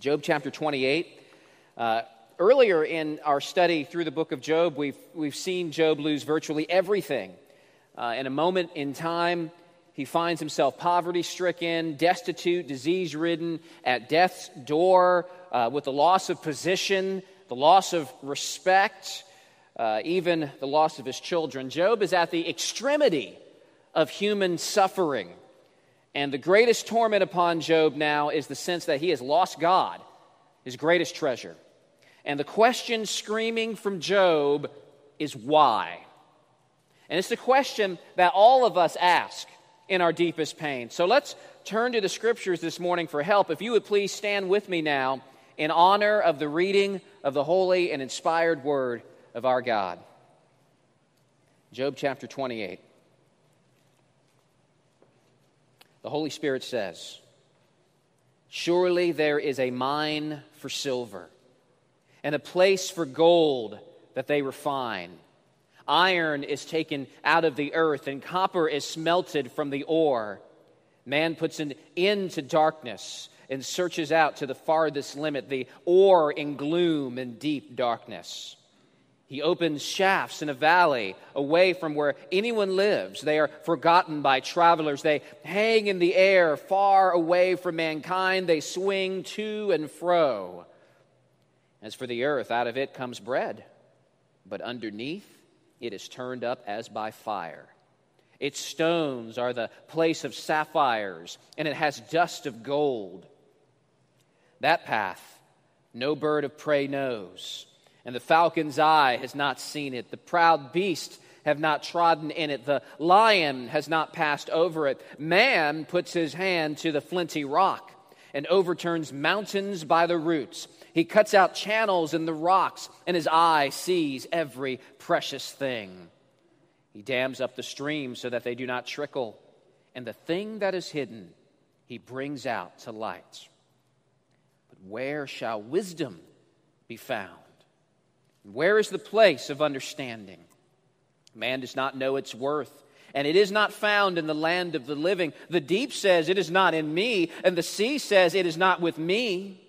Job chapter 28. Uh, earlier in our study through the book of Job, we've, we've seen Job lose virtually everything. Uh, in a moment in time, he finds himself poverty stricken, destitute, disease ridden, at death's door, uh, with the loss of position, the loss of respect, uh, even the loss of his children. Job is at the extremity of human suffering. And the greatest torment upon Job now is the sense that he has lost God, his greatest treasure. And the question screaming from Job is why? And it's the question that all of us ask in our deepest pain. So let's turn to the scriptures this morning for help. If you would please stand with me now in honor of the reading of the holy and inspired word of our God. Job chapter 28. The Holy Spirit says, Surely there is a mine for silver, and a place for gold that they refine. Iron is taken out of the earth, and copper is smelted from the ore. Man puts an end to darkness and searches out to the farthest limit, the ore in gloom and deep darkness. He opens shafts in a valley away from where anyone lives. They are forgotten by travelers. They hang in the air far away from mankind. They swing to and fro. As for the earth, out of it comes bread, but underneath it is turned up as by fire. Its stones are the place of sapphires, and it has dust of gold. That path no bird of prey knows and the falcon's eye has not seen it. The proud beast have not trodden in it. The lion has not passed over it. Man puts his hand to the flinty rock and overturns mountains by the roots. He cuts out channels in the rocks, and his eye sees every precious thing. He dams up the streams so that they do not trickle, and the thing that is hidden he brings out to light. But where shall wisdom be found? Where is the place of understanding? Man does not know its worth, and it is not found in the land of the living. The deep says, It is not in me, and the sea says, It is not with me.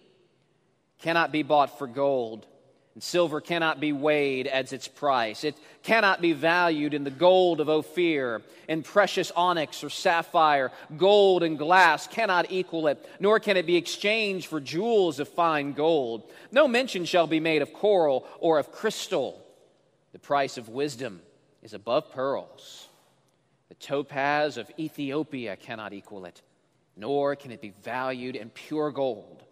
Cannot be bought for gold and silver cannot be weighed as its price. It cannot be valued in the gold of Ophir, in precious onyx or sapphire. Gold and glass cannot equal it, nor can it be exchanged for jewels of fine gold. No mention shall be made of coral or of crystal. The price of wisdom is above pearls. The topaz of Ethiopia cannot equal it, nor can it be valued in pure gold.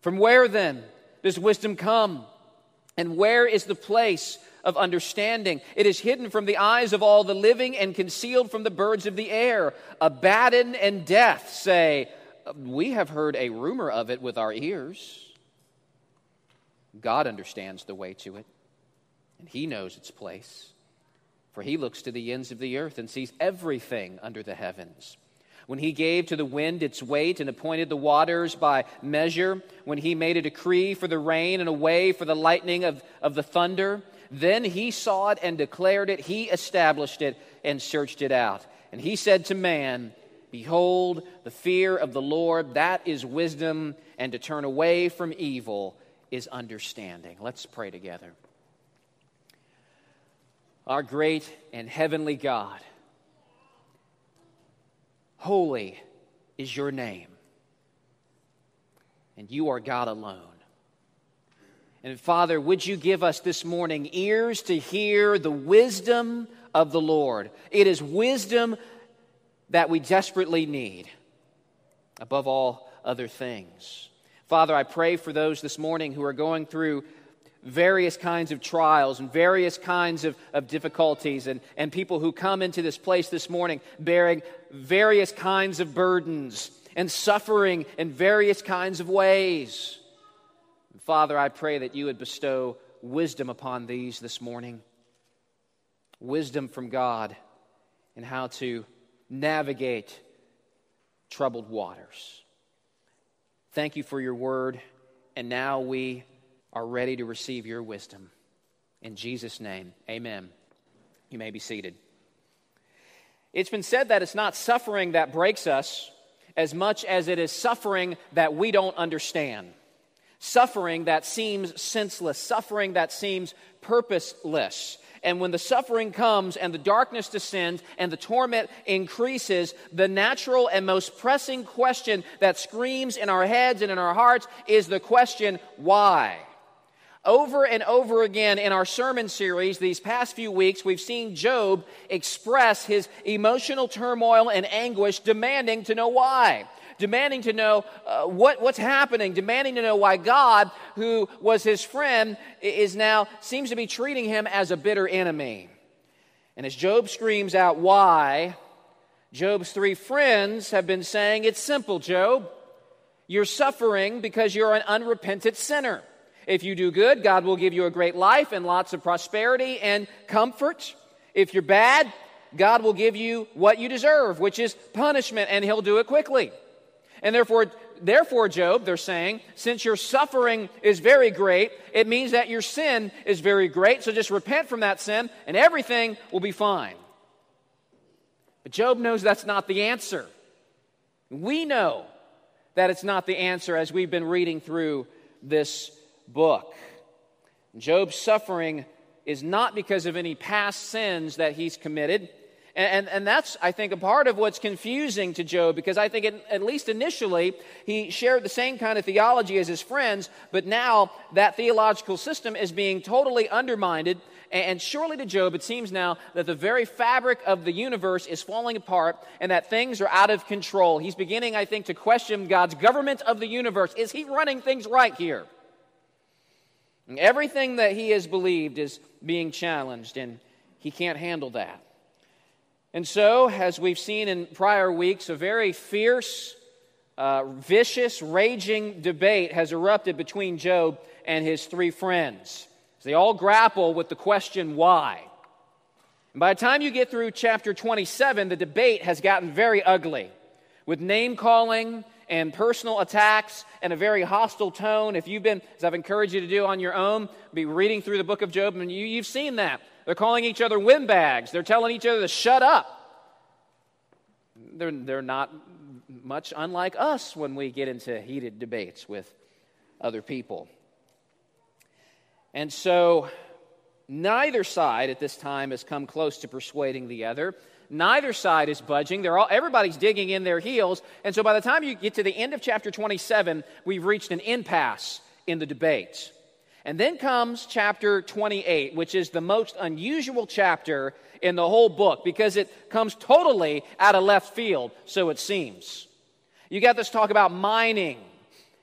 From where then? Does wisdom come? And where is the place of understanding? It is hidden from the eyes of all the living and concealed from the birds of the air. Abaddon and death say, We have heard a rumor of it with our ears. God understands the way to it, and He knows its place. For He looks to the ends of the earth and sees everything under the heavens when he gave to the wind its weight and appointed the waters by measure, when he made a decree for the rain and a way for the lightning of, of the thunder, then he saw it and declared it. He established it and searched it out. And he said to man, Behold, the fear of the Lord, that is wisdom, and to turn away from evil is understanding. Let's pray together. Our great and heavenly God, Holy is your name. And you are God alone. And Father, would you give us this morning ears to hear the wisdom of the Lord? It is wisdom that we desperately need above all other things. Father, I pray for those this morning who are going through various kinds of trials and various kinds of, of difficulties, and, and people who come into this place this morning bearing various kinds of burdens and suffering in various kinds of ways. Father, I pray that you would bestow wisdom upon these this morning. Wisdom from God in how to navigate troubled waters. Thank you for your word. And now we are ready to receive your wisdom. In Jesus' name, amen. You may be seated. It's been said that it's not suffering that breaks us, as much as it is suffering that we don't understand. Suffering that seems senseless, suffering that seems purposeless. And when the suffering comes and the darkness descends and the torment increases, the natural and most pressing question that screams in our heads and in our hearts is the question, why? Over and over again in our sermon series these past few weeks, we've seen Job express his emotional turmoil and anguish, demanding to know why demanding to know uh, what, what's happening, demanding to know why God, who was his friend, is now seems to be treating him as a bitter enemy. And as Job screams out, Why? Job's three friends have been saying, It's simple, Job. You're suffering because you're an unrepentant sinner. If you do good, God will give you a great life and lots of prosperity and comfort. If you're bad, God will give you what you deserve, which is punishment, and He'll do it quickly. And therefore, therefore, Job, they're saying, since your suffering is very great, it means that your sin is very great. So just repent from that sin and everything will be fine. But Job knows that's not the answer. We know that it's not the answer as we've been reading through this book. Job's suffering is not because of any past sins that he's committed. And, and, and, that's, I think, a part of what's confusing to Job because I think, it, at least initially, he shared the same kind of theology as his friends, but now that theological system is being totally undermined. And, and surely to Job, it seems now that the very fabric of the universe is falling apart and that things are out of control. He's beginning, I think, to question God's government of the universe. Is he running things right here? Everything that he has believed is being challenged, and he can't handle that. And so, as we've seen in prior weeks, a very fierce, uh, vicious, raging debate has erupted between Job and his three friends. They all grapple with the question, why? And by the time you get through chapter 27, the debate has gotten very ugly, with name calling and personal attacks and a very hostile tone. If you've been, as I've encouraged you to do on your own, be reading through the book of Job, and you, you've seen that. They're calling each other windbags. They're telling each other to shut up. They're, they're not much unlike us when we get into heated debates with other people. And so, neither side at this time has come close to persuading the other. Neither side is budging. They're all, everybody's digging in their heels. And so, by the time you get to the end of chapter 27, we've reached an impasse in the debate. And then comes chapter 28, which is the most unusual chapter in the whole book because it comes totally out of left field, so it seems. You got this talk about mining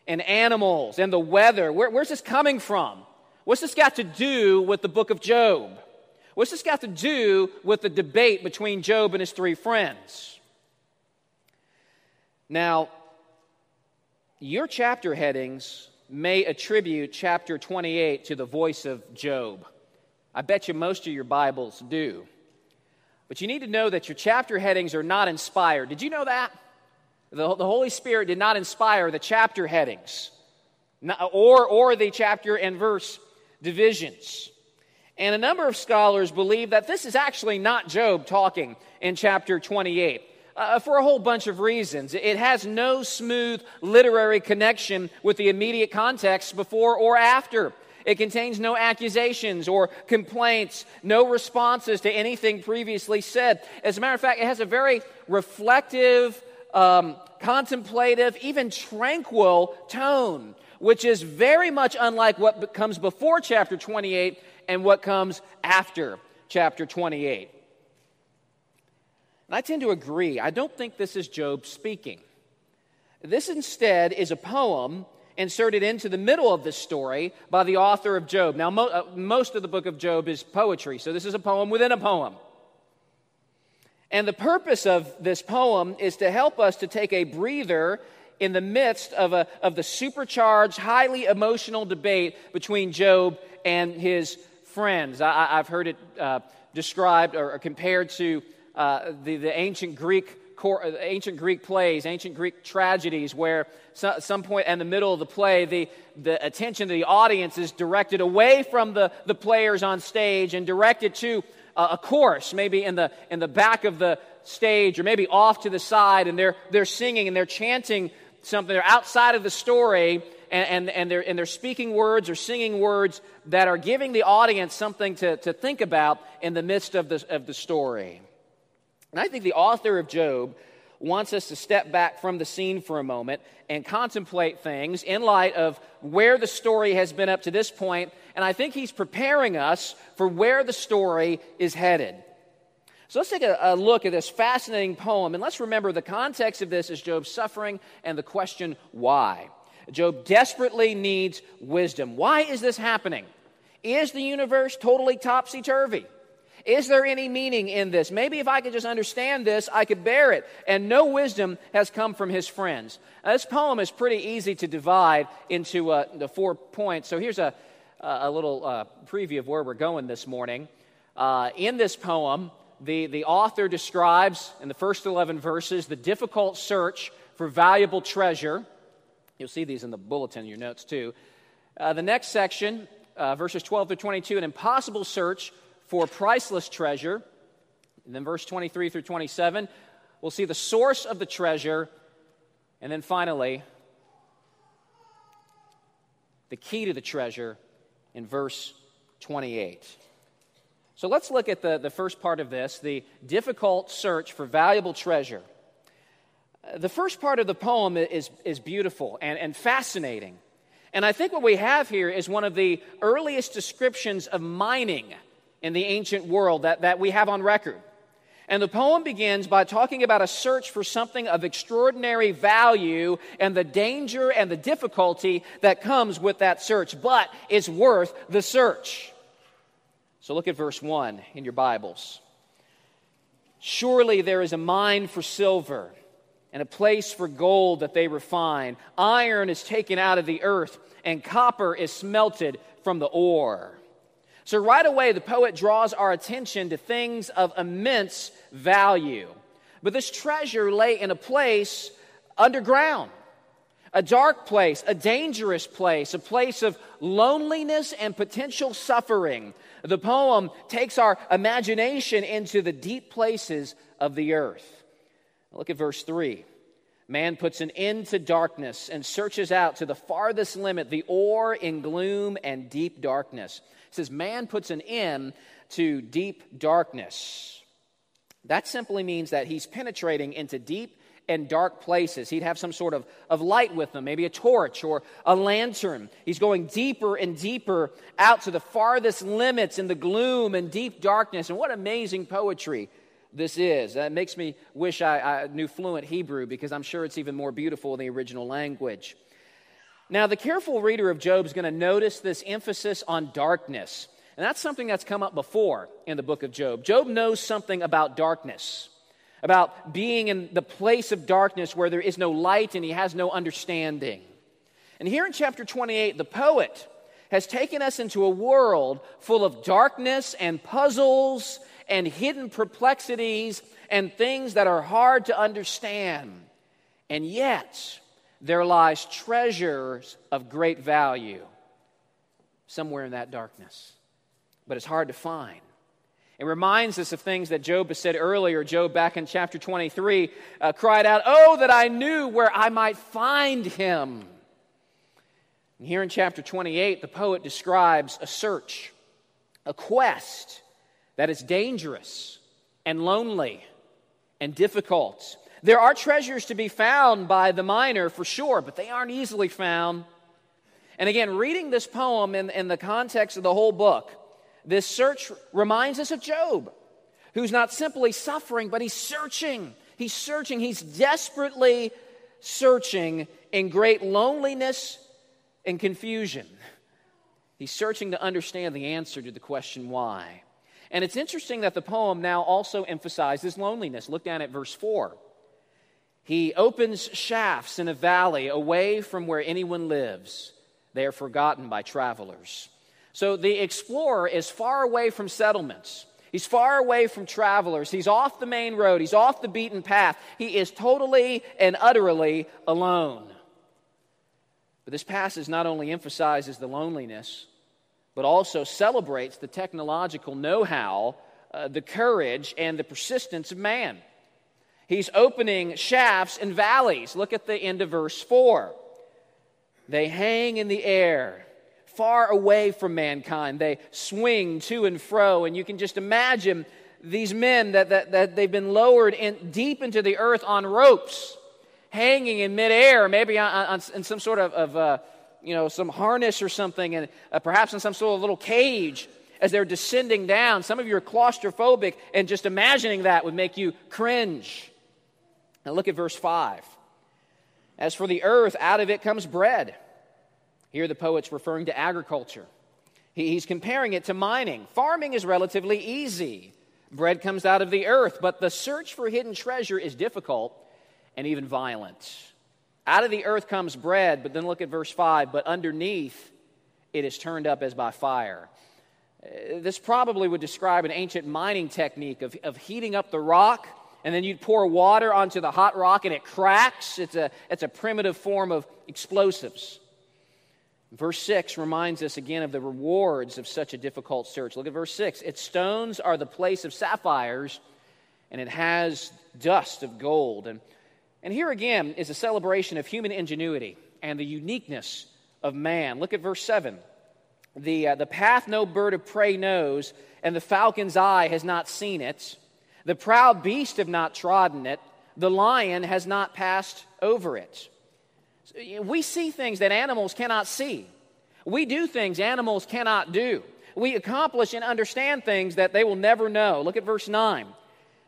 and animals and the weather. Where, where's this coming from? What's this got to do with the book of Job? What's this got to do with the debate between Job and his three friends? Now, your chapter headings may attribute chapter 28 to the voice of Job. I bet you most of your Bibles do. But you need to know that your chapter headings are not inspired. Did you know that? The, the Holy Spirit did not inspire the chapter headings or, or the chapter and verse divisions. And a number of scholars believe that this is actually not Job talking in chapter 28 uh, for a whole bunch of reasons. It has no smooth literary connection with the immediate context before or after. It contains no accusations or complaints, no responses to anything previously said. As a matter of fact, it has a very reflective, um, contemplative, even tranquil tone, which is very much unlike what comes before chapter 28 and what comes after chapter 28. And I tend to agree. I don't think this is Job speaking. This instead is a poem inserted into the middle of this story by the author of Job. Now, mo- uh, most of the book of Job is poetry, so this is a poem within a poem. And the purpose of this poem is to help us to take a breather in the midst of, a, of the supercharged, highly emotional debate between Job and his friends. I, have heard it uh, described or, compared to uh, the, the ancient Greek uh, ancient Greek plays, ancient Greek tragedies, where some, some point in the middle of the play, the, the attention of the audience is directed away from the, the players on stage and directed to a, a chorus, maybe in the, in the back of the, stage or maybe off to the side and they're, they're singing and they're chanting something. They're outside of the story and, and, and, they're, and they're speaking words or singing words that are giving the audience something to, to think about in the midst of the, of the story. And I think the author of Job wants us to step back from the scene for a moment and contemplate things in light of where the story has been up to this point, and I think he's preparing us for where the story is headed. So let's take a, a, look at this fascinating poem, and let's remember the context of this is Job's suffering and the question why. Job desperately needs wisdom. Why is this happening? Is the universe totally topsy turvy? Is there any meaning in this? Maybe if I could just understand this, I could bear it. And no wisdom has come from his friends. Now, this poem is pretty easy to divide into uh, the four points. So here's a, a little uh, preview of where we're going this morning. Uh, in this poem, the, the author describes in the first 11 verses the difficult search for valuable treasure. You'll see these in the bulletin in your notes too. Uh, the next section, uh, verses 12 through 22, an impossible search for priceless treasure. And then verse 23 through 27, we'll see the source of the treasure. And then finally, the key to the treasure in verse 28. So let's look at the, the first part of this the difficult search for valuable treasure. The first part of the poem is, is beautiful and, and fascinating. And I think what we have here is one of the earliest descriptions of mining in the ancient world that, that we have on record. And the poem begins by talking about a search for something of extraordinary value and the danger and the difficulty that comes with that search, but it's worth the search. So look at verse 1 in your Bibles. Surely there is a mine for silver and a place for gold that they refine. Iron is taken out of the earth, and copper is smelted from the ore. So, right away, the poet draws our attention to things of immense value. But this treasure lay in a place underground, a dark place, a dangerous place, a place of loneliness and potential suffering. The poem takes our imagination into the deep places of the earth. Look at verse 3. Man puts an end to darkness and searches out to the farthest limit the ore in gloom and deep darkness. It says, Man puts an end to deep darkness. That simply means that he's penetrating into deep and dark places. He'd have some sort of, of light with him, maybe a torch or a lantern. He's going deeper and deeper out to the farthest limits in the gloom and deep darkness. And what amazing poetry this is. That makes me wish I, I knew fluent Hebrew because I'm sure it's even more beautiful in the original language. Now, the careful reader of Job is going to notice this emphasis on darkness. And that's something that's come up before in the book of Job. Job knows something about darkness, about being in the place of darkness where there is no light and he has no understanding. And here in chapter 28, the poet has taken us into a world full of darkness and puzzles and hidden perplexities and things that are hard to understand. And yet, there lies treasures of great value somewhere in that darkness. But it's hard to find. It reminds us of things that Job has said earlier. Job, back in chapter 23, uh, cried out, Oh, that I knew where I might find him. And here in chapter 28, the poet describes a search, a quest that is dangerous and lonely and difficult there are treasures to be found by the miner for sure, but they aren't easily found. And again, reading this poem in, in the context of the whole book, this search reminds us of Job, who's not simply suffering, but he's searching. He's searching. He's desperately searching in great loneliness and confusion. He's searching to understand the answer to the question why. And it's interesting that the poem now also emphasizes loneliness. Look down at verse 4. He opens shafts in a valley away from where anyone lives. They are forgotten by travelers. So the explorer is far away from settlements. He's far away from travelers. He's off the main road. He's off the beaten path. He is totally and utterly alone. But this passage not only emphasizes the loneliness, but also celebrates the technological know how, uh, the courage, and the persistence of man. He's opening shafts and valleys. Look at the end of verse 4. They hang in the air, far away from mankind. They swing to and fro, and you can just imagine these men that, that, that they've been lowered in, deep into the earth on ropes, hanging in midair, maybe on, on, in some sort of, of uh, you know, some harness or something, and uh, perhaps in some sort of little cage as they're descending down. Some of you are claustrophobic, and just imagining that would make you cringe. Now look at verse 5. As for the earth, out of it comes bread. Here the poet's referring to agriculture. He's comparing it to mining. Farming is relatively easy. Bread comes out of the earth, but the search for hidden treasure is difficult and even violent. Out of the earth comes bread, but then look at verse 5 but underneath it is turned up as by fire. Uh, this probably would describe an ancient mining technique of, of heating up the rock, and then you'd pour water onto the hot rock and it cracks. It's a, it's a primitive form of explosives. Verse 6 reminds us again of the rewards of such a difficult search. Look at verse 6. Its stones are the place of sapphires, and it has dust of gold. And, and here again is a celebration of human ingenuity and the uniqueness of man. Look at verse 7. The, uh, the path no bird of prey knows, and the falcon's eye has not seen it. The proud beast have not trodden it. The lion has not passed over it. We see things that animals cannot see. We do things animals cannot do. We accomplish and understand things that they will never know. Look at verse 9.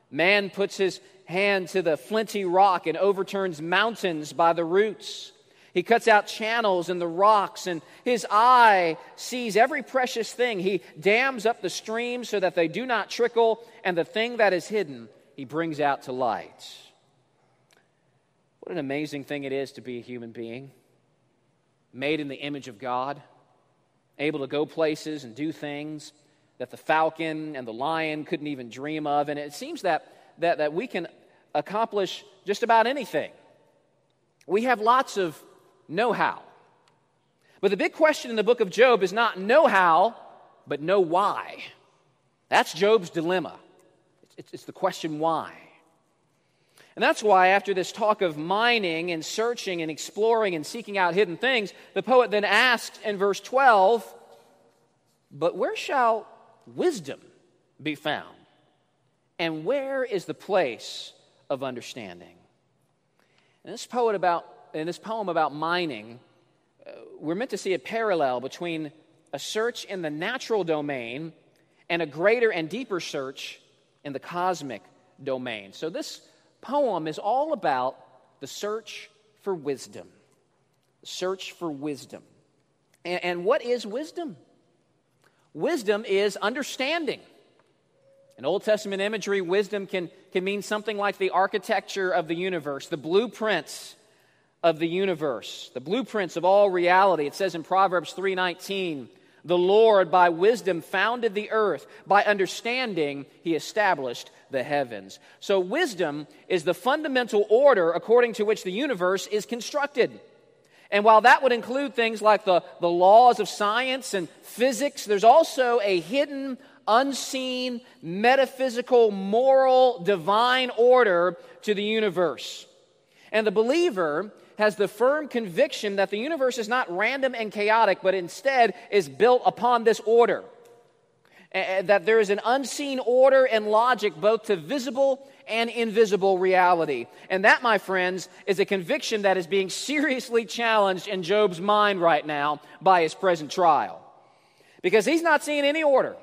Man puts his hand to the flinty rock and overturns mountains by the roots. He cuts out channels in the rocks, and his eye sees every precious thing. He dams up the streams so that they do not trickle, and the thing that is hidden he brings out to light. What an amazing thing it is to be a human being, made in the image of God, able to go places and do things that the falcon and the lion couldn't even dream of. And it seems that, that, that we can accomplish just about anything. We have lots of know how. But the big question in the book of Job is not know how, but know why. That's Job's dilemma. It's, it's the question why. And that's why, after this talk of mining and searching and exploring and seeking out hidden things, the poet then asks in verse 12, But where shall wisdom be found? And where is the place of understanding? In this, poet about, in this poem about mining, uh, we're meant to see a parallel between a search in the natural domain and a greater and deeper search in the cosmic domain. So, this poem is all about the search for wisdom. Search for wisdom. And, and what is wisdom? Wisdom is understanding. In Old Testament imagery, wisdom can, can mean something like the architecture of the universe, the blueprints of the universe, the blueprints of all reality. It says in Proverbs 3:19, "The Lord by wisdom founded the earth; by understanding he established the heavens. So, wisdom is the fundamental order according to which the universe is constructed. And while that would include things like the, the laws of science and physics, there's also a hidden, unseen, metaphysical, moral, divine order to the universe. And the believer has the firm conviction that the universe is not random and chaotic, but instead is built upon this order that there is an unseen order and logic both to visible and invisible reality. And that, my friends, is a conviction that is being seriously challenged in Job's mind right now by his present trial. Because he's not seeing any order.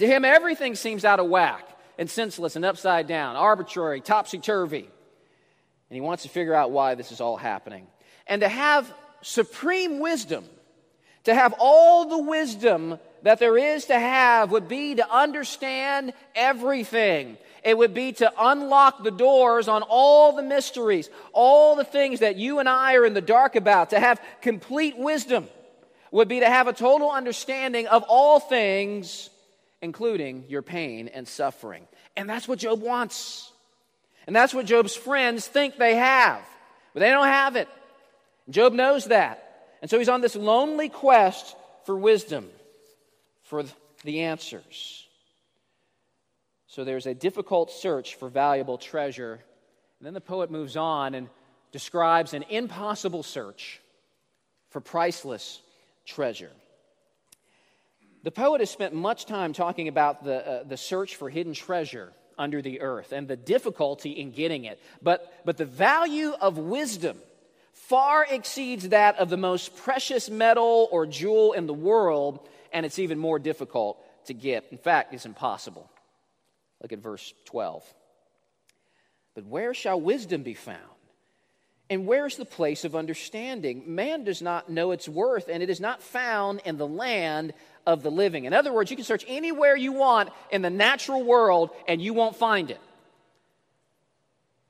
To him, everything seems out of whack and senseless and upside down, arbitrary, topsy turvy. And he wants to figure out why this is all happening. And to have supreme wisdom, to have all the wisdom that there is to have would be to understand everything. It would be to unlock the doors on all the mysteries, all the things that you and I are in the dark about. To have complete wisdom would be to have a total understanding of all things, including your pain and suffering. And that's what Job wants. And that's what Job's friends think they have, but they don't have it. Job knows that. And so he's on this lonely quest for wisdom for the answers. So there's a difficult search for valuable treasure And then the poet moves on and describes an impossible search for priceless treasure. The poet has spent much time talking about the, uh, the search for hidden treasure under the earth and the difficulty in getting it. But, but the value of wisdom far exceeds that of the most precious metal or jewel in the world, and it's even more difficult to get. In fact, it's impossible. Look at verse 12. But where shall wisdom be found? And where's the place of understanding? Man does not know its worth, and it is not found in the land of the living. In other words, you can search anywhere you want in the natural world, and you won't find it.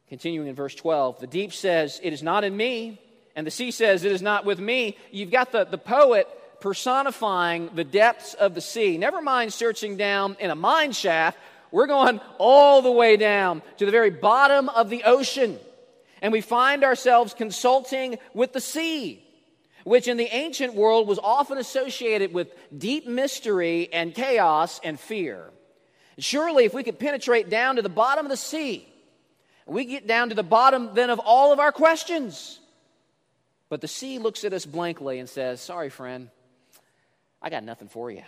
Continuing in verse 12, the deep says, It is not in me, and the sea says, It is not with me. You've got the, the poet personifying the depths of the sea. Never mind searching down in a mine shaft, we're going all the way down to the very bottom of the ocean and we find ourselves consulting with the sea, which in the ancient world was often associated with deep mystery and chaos and fear. Surely, if we could penetrate down to the bottom of the sea, we get down to the bottom then of all of our questions. But the sea looks at us blankly and says, Sorry, friend, I got nothing for you.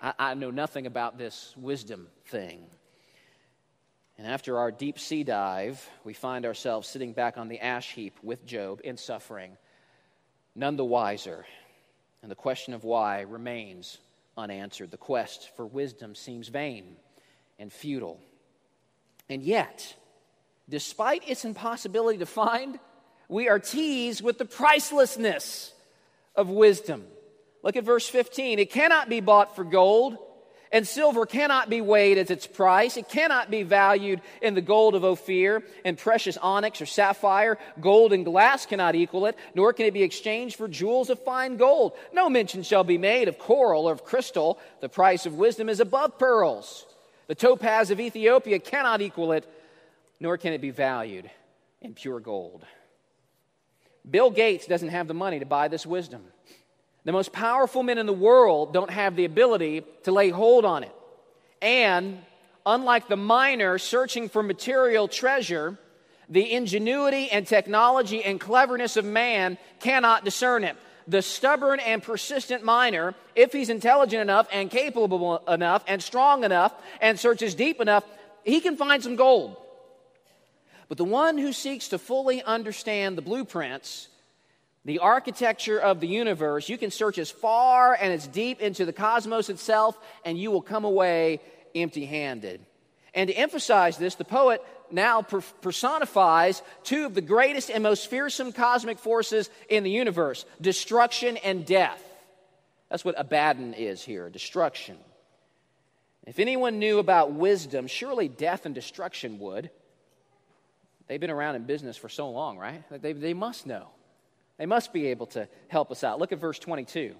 I, I know nothing about this wisdom thing. And after our deep sea dive, we find ourselves sitting back on the ash heap with Job in suffering, none the wiser. And the question of why remains unanswered. The quest for wisdom seems vain and futile. And yet, despite its impossibility to find, we are teased with the pricelessness of wisdom. Look at verse 15. It cannot be bought for gold and silver cannot be weighed as its price. It cannot be valued in the gold of Ophir and precious onyx or sapphire. Gold and glass cannot equal it, nor can it be exchanged for jewels of fine gold. No mention shall be made of coral or of crystal. The price of wisdom is above pearls. The topaz of Ethiopia cannot equal it, nor can it be valued in pure gold. Bill Gates doesn't have the money to buy this wisdom. The most powerful men in the world don't have the ability to lay hold on it. And unlike the miner searching for material treasure, the ingenuity and technology and cleverness of man cannot discern it. The stubborn and persistent miner, if he's intelligent enough and capable enough and strong enough and searches deep enough, he can find some gold. But the one who seeks to fully understand the blueprints the architecture of the universe, you can search as far and as deep into the cosmos itself, and you will come away empty handed. And to emphasize this, the poet now personifies two of the greatest and most fearsome cosmic forces in the universe destruction and death. That's what Abaddon is here destruction. If anyone knew about wisdom, surely death and destruction would. They've been around in business for so long, right? They, they must know. They must be able to help us out. Look at verse 22.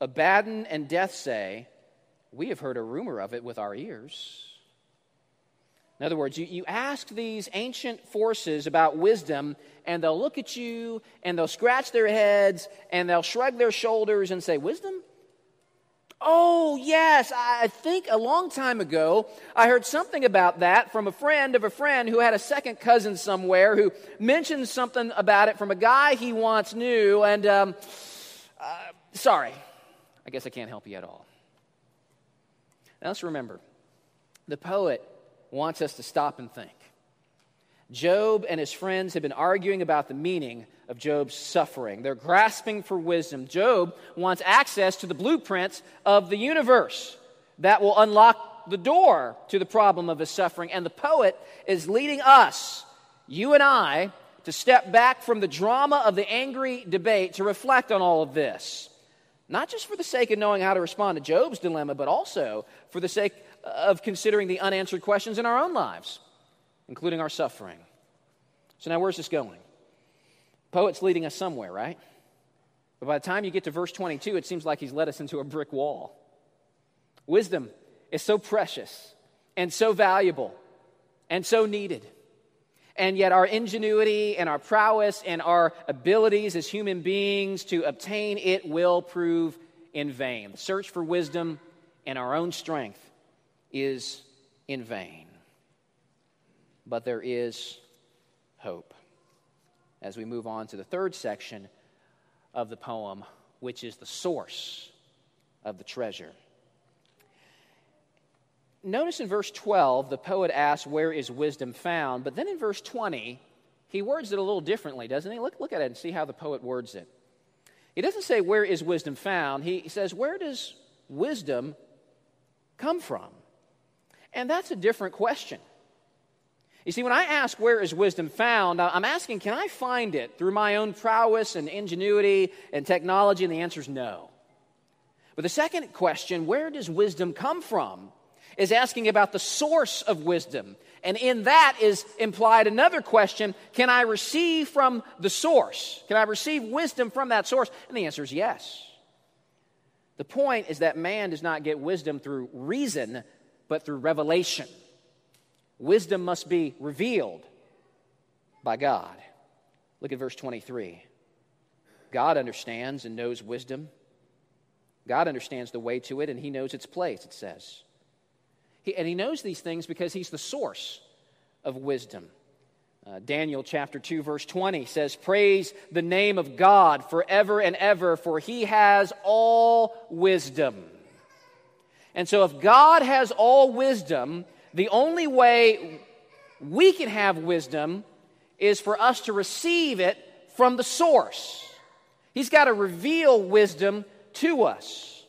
Abaddon and death say, We have heard a rumor of it with our ears. In other words, you, you ask these ancient forces about wisdom, and they'll look at you and they'll scratch their heads and they'll shrug their shoulders and say, Wisdom? Oh, yes, I think a long time ago I heard something about that from a friend of a friend who had a second cousin somewhere who mentioned something about it from a guy he once knew, and um, uh, sorry, I guess I can't help you at all. Now let's remember the poet wants us to stop and think. Job and his friends have been arguing about the meaning of Job's suffering. They're grasping for wisdom. Job wants access to the blueprints of the universe that will unlock the door to the problem of his suffering. And the poet is leading us, you and I, to step back from the drama of the angry debate to reflect on all of this. Not just for the sake of knowing how to respond to Job's dilemma, but also for the sake of considering the unanswered questions in our own lives including our suffering. So, now where's this going? Poet's leading us somewhere, right? But by the time you get to verse 22, it seems like he's led us into a brick wall. Wisdom is so precious and so valuable and so needed. And yet, our ingenuity and our prowess and our abilities as human beings to obtain it will prove in vain. The search for wisdom and our own strength is in vain but there is hope. As we move on to the third section of the poem, which is the source of the treasure. Notice in verse 12, the poet asks, Where is wisdom found? But then in verse 20, he words it a little differently, doesn't he? Look, look at it and see how the poet words it. He doesn't say, Where is wisdom found? He says, Where does wisdom come from? And that's a different question. You see, when I ask where is wisdom found, I'm asking, can I find it through my own prowess and ingenuity and technology? And the answer is no. But the second question, where does wisdom come from, is asking about the source of wisdom. And in that is implied another question Can I receive from the source? Can I receive wisdom from that source? And the answer is yes. The point is that man does not get wisdom through reason, but through revelation. Wisdom must be revealed by God. Look at verse 23. God understands and knows wisdom. God understands the way to it, and he knows its place, it says. He, and he knows these things because he's the source of wisdom. Uh, Daniel chapter 2, verse 20 says, Praise the name of God forever and ever, for he has all wisdom. And so, if God has all wisdom, the only way we can have wisdom is for us to receive it from the source. He's got to reveal wisdom to us.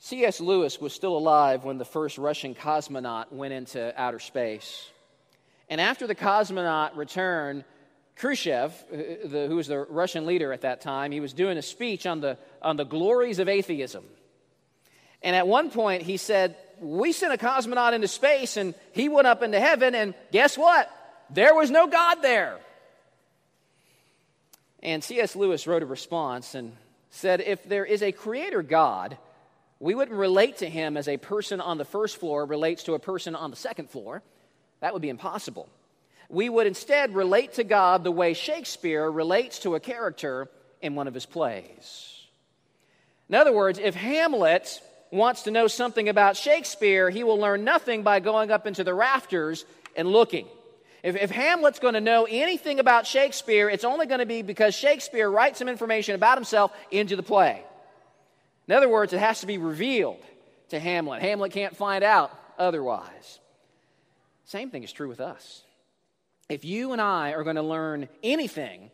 C.S. Lewis was still alive when the first Russian cosmonaut went into outer space. And after the cosmonaut returned, Khrushchev, uh, who was the Russian leader at that time, he was doing a speech on the, on the glories of atheism. And at one point, he said, We sent a cosmonaut into space, and he went up into heaven, and guess what? There was no God there. And C.S. Lewis wrote a response and said, If there is a creator God, we wouldn't relate to him as a person on the first floor relates to a person on the second floor. That would be impossible. We would instead relate to God the way Shakespeare relates to a character in one of his plays. In other words, if Hamlet wants to know something about Shakespeare, he will learn nothing by going up into the rafters and looking. If, if Hamlet's going to know anything about Shakespeare, it's only going to be because Shakespeare writes some information about himself into the play. In other words, it has to be revealed to Hamlet. Hamlet can't find out otherwise. Same thing is true with us. If you and I are going to learn anything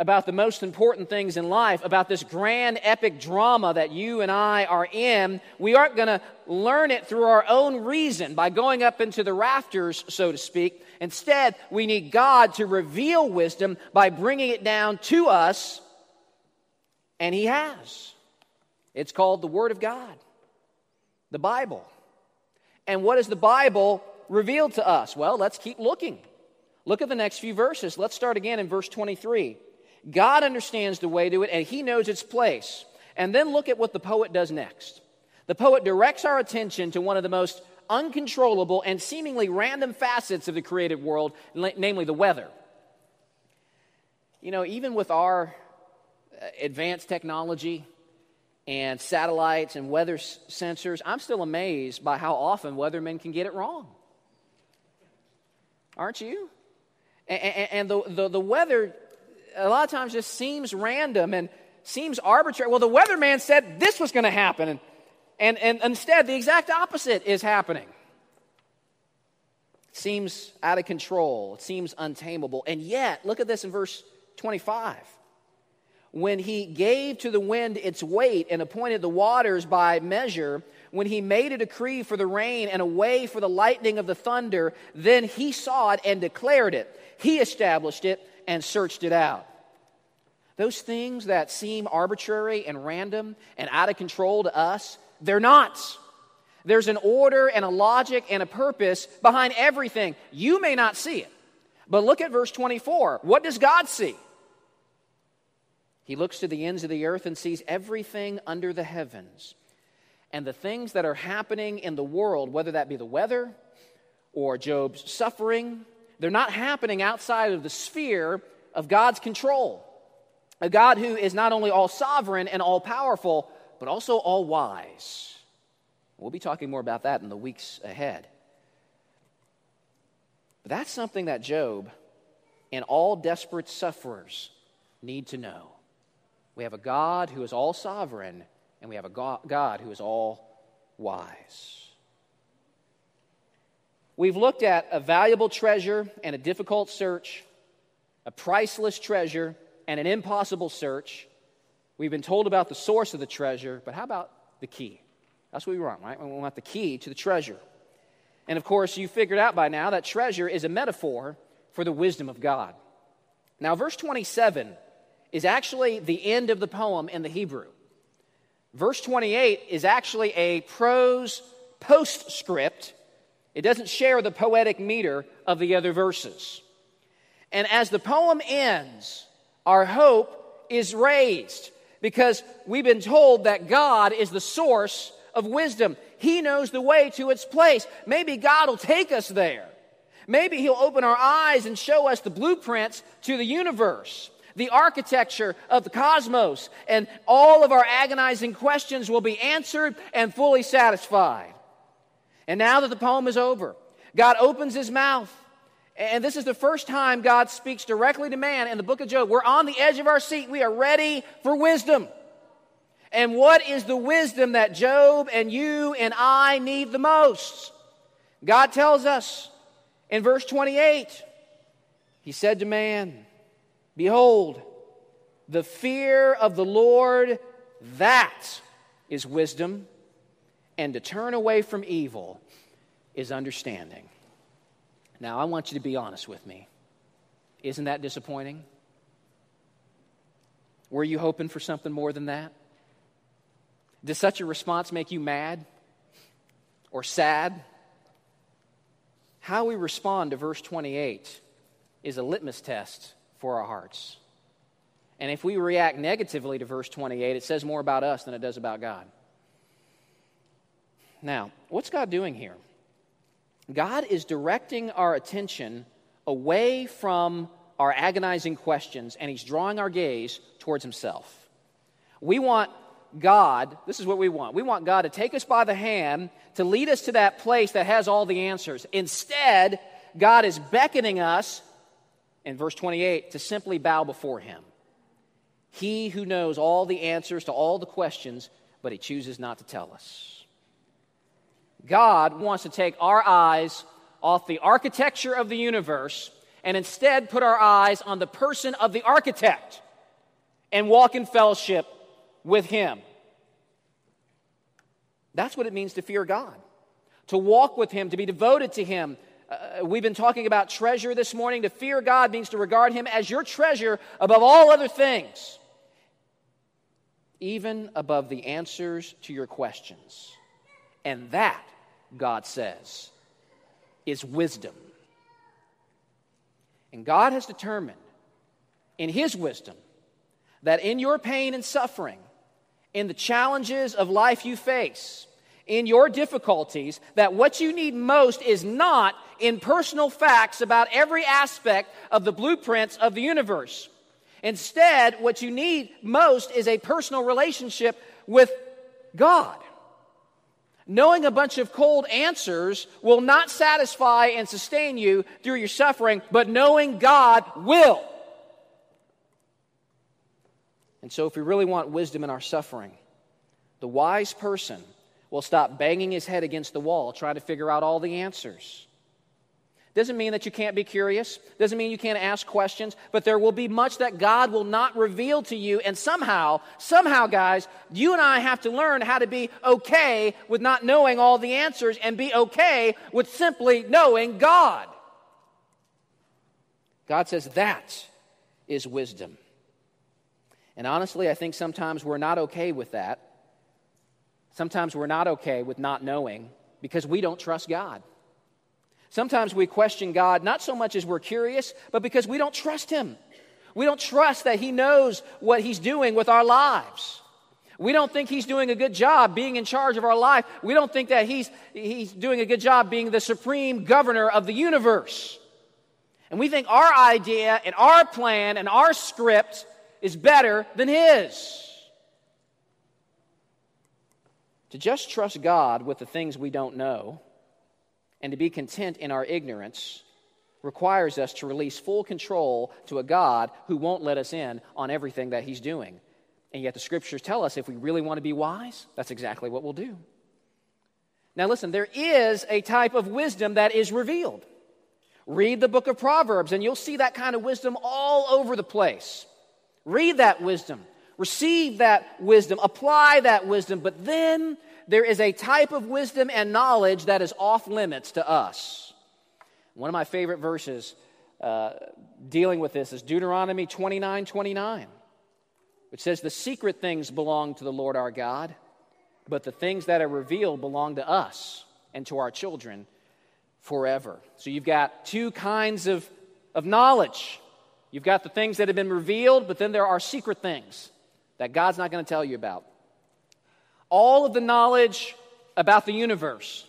about the most important things in life, about this grand epic drama that you and I are in, we aren't going to learn it through our own reason by going up into the rafters, so to speak. Instead, we need God to reveal wisdom by bringing it down to us, and He has. It's called the Word of God, the Bible. And what does the Bible reveal to us? Well, let's keep looking. Look at the next few verses. Let's start again in verse 23. God understands the way to it, and He knows its place. And then look at what the poet does next. The poet directs our attention to one of the most uncontrollable and seemingly random facets of the created world, namely the weather. You know, even with our uh, advanced technology, and satellites and weather sensors, I'm still amazed by how often weathermen can get it wrong. Aren't you? And, and, and the, the, the, weather, a lot of times, just seems random and seems arbitrary. Well, the weatherman said this was going to happen, and, and, and instead, the exact opposite is happening. It seems out of control, it seems untamable. And yet, look at this in verse 25 when he gave to the wind its weight and appointed the waters by measure, when he made a decree for the rain and a way for the lightning of the thunder, then he saw it and declared it. He established it and searched it out. Those things that seem arbitrary and random and out of control to us, they're not. There's an order and a logic and a purpose behind everything. You may not see it, but look at verse 24. What does God see? He looks to the ends of the earth and sees everything under the heavens. And the things that are happening in the world, whether that be the weather or Job's suffering, they're not happening outside of the sphere of God's control. A God who is not only all sovereign and all powerful, but also all wise. We'll be talking more about that in the weeks ahead. But that's something that Job and all desperate sufferers need to know. We have a God who is all sovereign, and we have a God who is all wise. We've looked at a valuable treasure and a difficult search, a priceless treasure and an impossible search. We've been told about the source of the treasure, but how about the key? That's what we want, right? We want the key to the treasure. And of course, you figured out by now that treasure is a metaphor for the wisdom of God. Now, verse 27 is actually the end of the poem in the Hebrew. Verse 28 is actually a prose postscript. It doesn't share the poetic meter of the other verses. And as the poem ends, our hope is raised because we've been told that God is the source of wisdom. He knows the way to its place. Maybe God will take us there. Maybe He'll open our eyes and show us the blueprints to the universe, the architecture of the cosmos, and all of our agonizing questions will be answered and fully satisfied. And now that the poem is over, God opens His mouth. And this is the first time God speaks directly to man in the book of Job. We're on the edge of our seat. We are ready for wisdom. And what is the wisdom that Job and you and I need the most? God tells us in verse 28 He said to man, Behold, the fear of the Lord, that is wisdom, and to turn away from evil is understanding. Now, I want you to be honest with me. Isn't that disappointing? Were you hoping for something more than that? Does such a response make you mad or sad? How we respond to verse 28 is a litmus test for our hearts. And if we react negatively to verse 28, it says more about us than it does about God. Now, what's God doing here? God is directing our attention away from our agonizing questions and He's drawing our gaze towards Himself. We want God, this is what we want. We want God to take us by the hand to lead us to that place that has all the answers. Instead, God is beckoning us, in verse 28, to simply bow before Him. He who knows all the answers to all the questions, but He chooses not to tell us. God wants to take our eyes off the architecture of the universe and instead put our eyes on the person of the architect and walk in fellowship with Him. That's what it means to fear God, to walk with Him, to be devoted to Him. Uh, we've been talking about treasure this morning. To fear God means to regard Him as your treasure above all other things, even above the answers to your questions. And that, God says, is wisdom. And God has determined in His wisdom that in your pain and suffering, in the challenges of life you face, in your difficulties, that what you need most is not in personal facts about every aspect of the blueprints of the universe. Instead, what you need most is a personal relationship with God. Knowing a bunch of cold answers will not satisfy and sustain you through your suffering, but knowing God will. And so, if we really want wisdom in our suffering, the wise person will stop banging his head against the wall trying to figure out all the answers. Doesn't mean that you can't be curious, doesn't mean you can't ask questions, but there will be much that God will not reveal to you. And somehow, somehow, guys, you and I have to learn how to be okay with not knowing all the answers and be okay with simply knowing God. God says that is wisdom. And honestly, I think sometimes we're not okay with that. Sometimes we're not okay with not knowing because we don't trust God. Sometimes we question God not so much as we're curious, but because we don't trust Him. We don't trust that He knows what He's doing with our lives. We don't think He's doing a good job being in charge of our life. We don't think that He's, he's doing a good job being the supreme governor of the universe. And we think our idea and our plan and our script is better than His. To just trust God with the things we don't know and to be content in our ignorance requires us to release full control to a God who won't let us in on everything that He's doing. And yet the scriptures tell us if we really want to be wise, that's exactly what we'll do. Now, listen, there is a type of wisdom that is revealed. Read the book of Proverbs, and you'll see that kind of wisdom all over the place. Read that wisdom, receive that wisdom, apply that wisdom, but then there is a type of wisdom and knowledge that is off limits to us. One of my favorite verses uh, dealing with this is Deuteronomy 29 29, which says, The secret things belong to the Lord our God, but the things that are revealed belong to us and to our children forever. So you've got two kinds of, of knowledge. You've got the things that have been revealed, but then there are secret things that God's not going to tell you about. All of the knowledge about the universe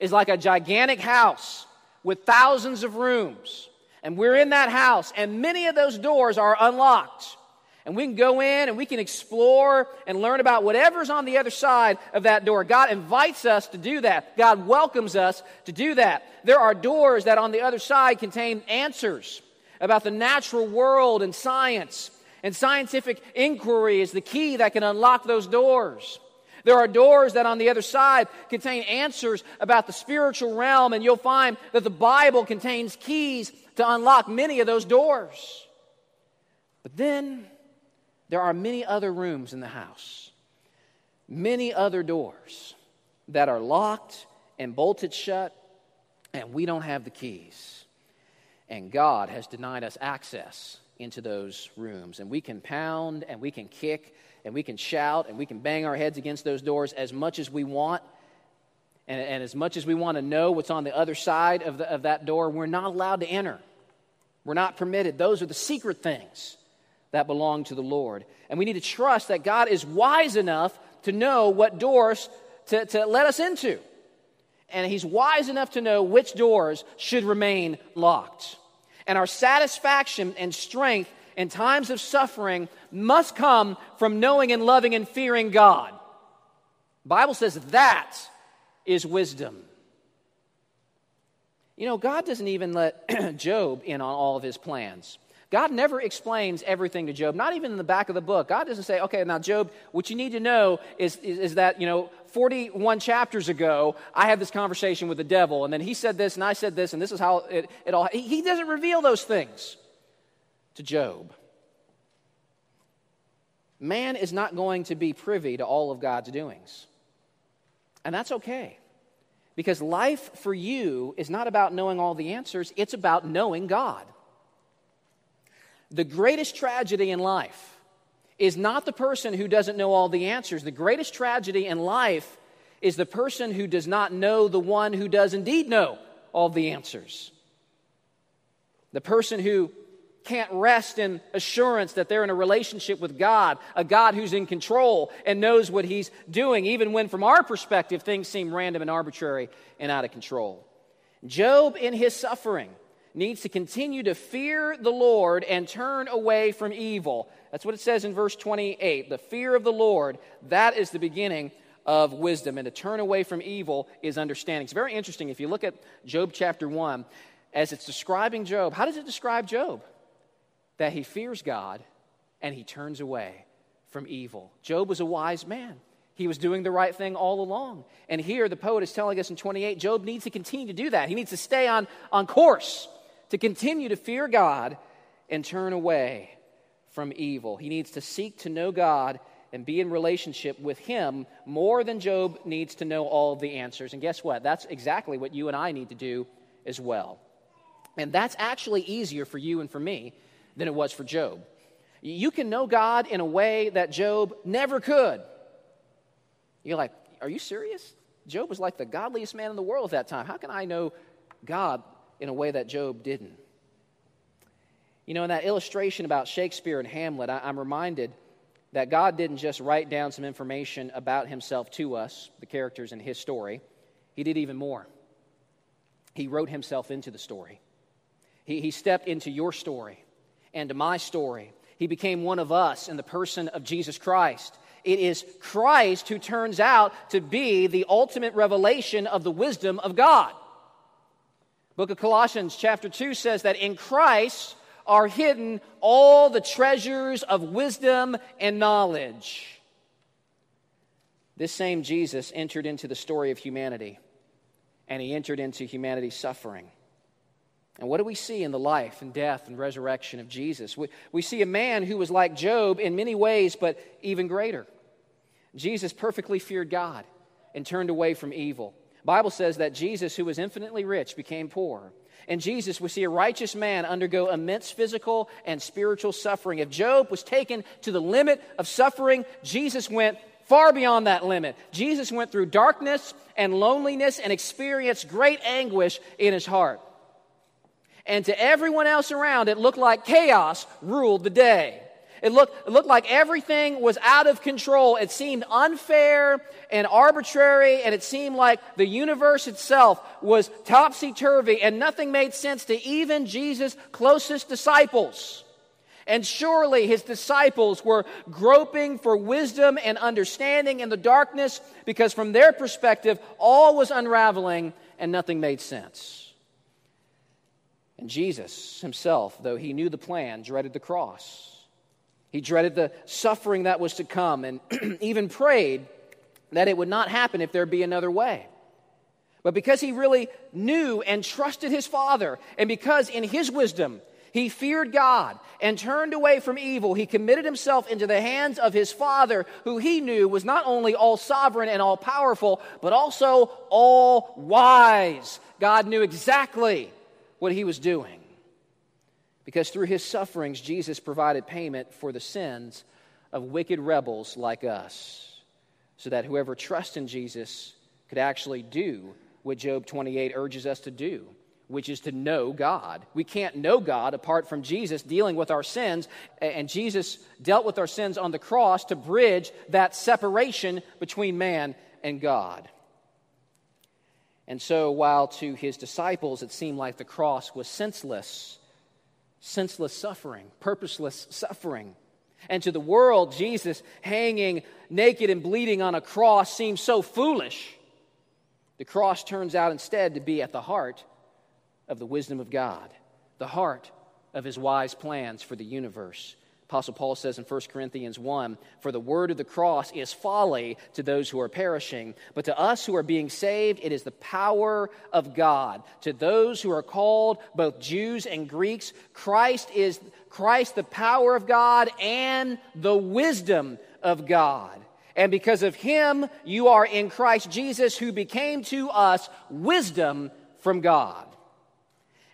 is like a gigantic house with thousands of rooms. And we're in that house, and many of those doors are unlocked. And we can go in and we can explore and learn about whatever's on the other side of that door. God invites us to do that. God welcomes us to do that. There are doors that on the other side contain answers about the natural world and science. And scientific inquiry is the key that can unlock those doors. There are doors that on the other side contain answers about the spiritual realm, and you'll find that the Bible contains keys to unlock many of those doors. But then there are many other rooms in the house, many other doors that are locked and bolted shut, and we don't have the keys. And God has denied us access into those rooms. And we can pound and we can kick and we can shout and we can bang our heads against those doors as much as we want. And, and as much as we want to know what's on the other side of, the, of that door, we're not allowed to enter. We're not permitted. Those are the secret things that belong to the Lord. And we need to trust that God is wise enough to know what doors to, to let us into. And He's wise enough to know which doors should remain locked. And our satisfaction and strength in times of suffering must come from knowing and loving and fearing God. The Bible says that is wisdom. You know, God doesn't even let Job in on all of his plans. God never explains everything to Job, not even in the back of the book. God doesn't say, okay, now, Job, what you need to know is, is, is, that, you know, 41 chapters ago, I had this conversation with the devil, and then he said this, and I said this, and this is how it, it all. He doesn't reveal those things to Job. Man is not going to be privy to all of God's doings. And that's okay. Because life for you is not about knowing all the answers, it's about knowing God. The greatest tragedy in life is not the person who doesn't know all the answers. The greatest tragedy in life is the person who does not know the one who does indeed know all the answers. The person who can't rest in assurance that they're in a relationship with God, a God who's in control and knows what He's doing, even when, from our perspective, things seem random and arbitrary and out of control. Job, in his suffering, needs to continue to fear the Lord and turn away from evil. That's what it says in verse 28. The fear of the Lord, that is the beginning of wisdom. And to turn away from evil is understanding. It's very interesting. If you look at Job chapter 1, as it's describing Job, how does it describe Job? That he fears God and he turns away from evil. Job was a wise man. He was doing the right thing all along. And here the poet is telling us in 28 Job needs to continue to do that. He needs to stay on, on course to continue to fear God and turn away from evil. He needs to seek to know God and be in relationship with Him more than Job needs to know all of the answers. And guess what? That's exactly what you and I need to do as well. And that's actually easier for you and for me than it was for Job. You can know God in a way that Job never could. You're like, are you serious? Job was like the godliest man in the world at that time. How can I know God in a way that Job didn't? You know, in that illustration about Shakespeare and Hamlet, I, am reminded that God didn't just write down some information about himself to us, the characters in his story. He did even more. He wrote himself into the story. He, he stepped into your story and to my story. He became one of us in the person of Jesus Christ. It is Christ who turns out to be the ultimate revelation of the wisdom of God. Book of Colossians, chapter 2 says that in Christ are hidden all the treasures of wisdom and knowledge. This same Jesus entered into the story of humanity, and he entered into humanity's suffering. And what do we see in the life and death and resurrection of Jesus? We, we see a man who was like Job in many ways, but even greater. Jesus perfectly feared God and turned away from evil. Bible says that Jesus, who was infinitely rich, became poor. And Jesus, we see a righteous man undergo immense physical and spiritual suffering. If Job was taken to the limit of suffering, Jesus went far beyond that limit. Jesus went through darkness and loneliness and experienced great anguish in his heart. And to everyone else around, it looked like chaos ruled the day. It looked, it looked like everything was out of control. It seemed unfair and arbitrary, and it seemed like the universe itself was topsy turvy, and nothing made sense to even Jesus' closest disciples. And surely his disciples were groping for wisdom and understanding in the darkness because, from their perspective, all was unraveling and nothing made sense. And Jesus himself, though he knew the plan, dreaded the cross. He dreaded the suffering that was to come and even prayed that it would not happen if there be another way. But because he really knew and trusted his Father, and because in his wisdom he feared God and turned away from evil. He committed himself into the hands of his Father, who he knew was not only all sovereign and all powerful, but also all wise. God knew exactly what he was doing. Because through his sufferings, Jesus provided payment for the sins of wicked rebels like us, so that whoever trusts in Jesus could actually do what Job 28 urges us to do which is to know God. We can't know God apart from Jesus dealing with our sins, and Jesus dealt with our sins on the cross to bridge that separation between man and God. And so, while to his disciples it seemed like the cross was senseless, senseless suffering, purposeless suffering, and to the world, Jesus hanging naked and bleeding on a cross seemed so foolish, the cross turns out instead to be at the heart of the wisdom of God, the heart of his wise plans for the universe. Apostle Paul says in 1 Corinthians 1 For the word of the cross is folly to those who are perishing, but to us who are being saved, it is the power of God. To those who are called, both Jews and Greeks, Christ is Christ the power of God and the wisdom of God. And because of him, you are in Christ Jesus, who became to us wisdom from God.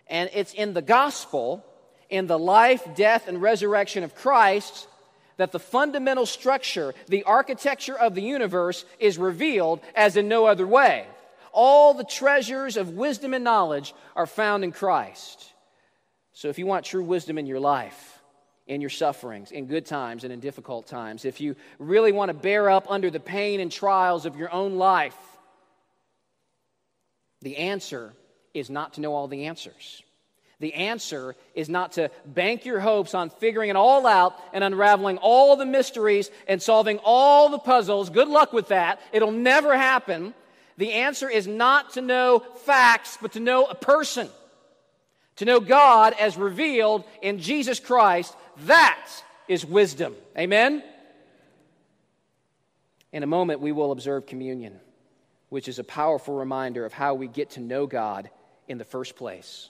And it's in the gospel, in the life, death, and resurrection of Christ, that the fundamental structure, the architecture of the universe is revealed as in no other way. All the treasures of wisdom and knowledge are found in Christ. So if you want true wisdom in your life, in your sufferings, in good times and in difficult times, if you really want to bear up under the pain and trials of your own life, the answer is not to know all the answers. The answer is not to bank your hopes on figuring it all out and unraveling all the mysteries and solving all the puzzles. Good luck with that. It'll never happen. The answer is not to know facts, but to know a person. To know God as revealed in Jesus Christ. That is wisdom. Amen? In a moment, we will observe communion, which is a powerful reminder of how we get to know God in the first place.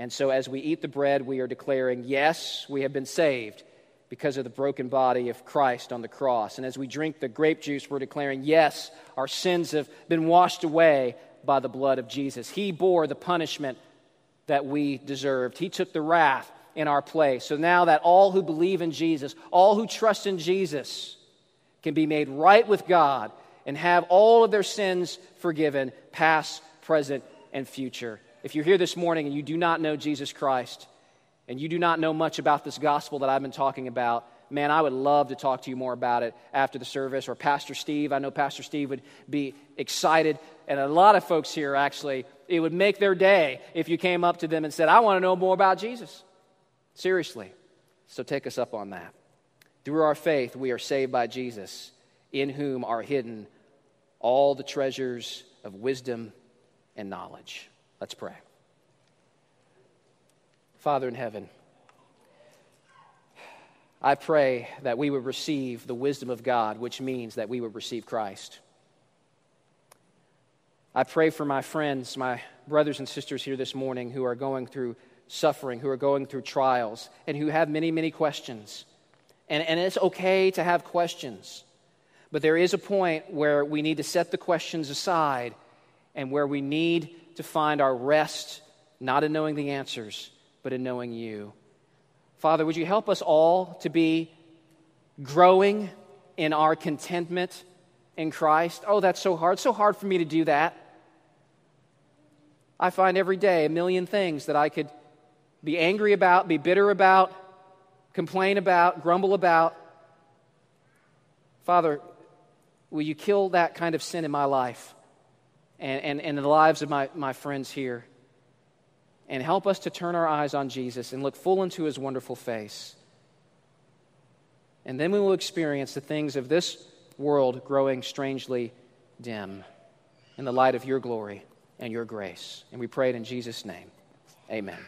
And so, as we eat the bread, we are declaring, yes, we have been saved because of the broken body of Christ on the cross. And as we drink the grape juice, we're declaring, yes, our sins have been washed away by the blood of Jesus. He bore the punishment that we deserved, He took the wrath in our place. So now that all who believe in Jesus, all who trust in Jesus, can be made right with God and have all of their sins forgiven, past, present, and future. If you're here this morning and you do not know Jesus Christ, and you do not know much about this gospel that I've been talking about, man, I would love to talk to you more about it after the service. Or Pastor Steve, I know Pastor Steve would be excited. And a lot of folks here, actually, it would make their day if you came up to them and said, I want to know more about Jesus. Seriously. So take us up on that. Through our faith, we are saved by Jesus, in whom are hidden all the treasures of wisdom and knowledge. Let's pray. Father in heaven, I pray that we would receive the wisdom of God, which means that we would receive Christ. I pray for my friends, my brothers and sisters here this morning who are going through suffering, who are going through trials, and who have many, many questions. And, and it's okay to have questions, but there is a point where we need to set the questions aside and where we need to find our rest, not in knowing the answers, but in knowing you. Father, would you help us all to be growing in our contentment in Christ? Oh, that's so hard. so hard for me to do that. I find every day a million things that I could be angry about, be bitter about, complain about, grumble about. Father, will you kill that kind of sin in my life and, and, and the lives of my, my friends here? And help us to turn our eyes on Jesus and look full into his wonderful face. And then we will experience the things of this world growing strangely dim in the light of your glory and your grace. And we pray it in Jesus' name. Amen.